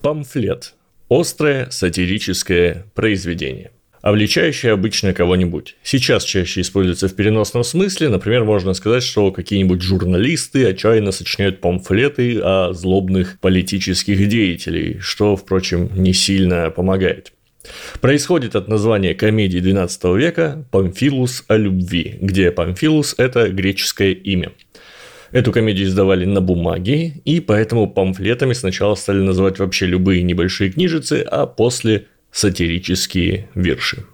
Памфлет – острое сатирическое произведение обличающее обычно кого-нибудь. Сейчас чаще используется в переносном смысле, например, можно сказать, что какие-нибудь журналисты отчаянно сочиняют памфлеты о злобных политических деятелей, что, впрочем, не сильно помогает. Происходит от названия комедии XII века «Памфилус о любви», где Памфилус – это греческое имя. Эту комедию издавали на бумаге, и поэтому памфлетами сначала стали называть вообще любые небольшие книжицы, а после – сатирические вирши.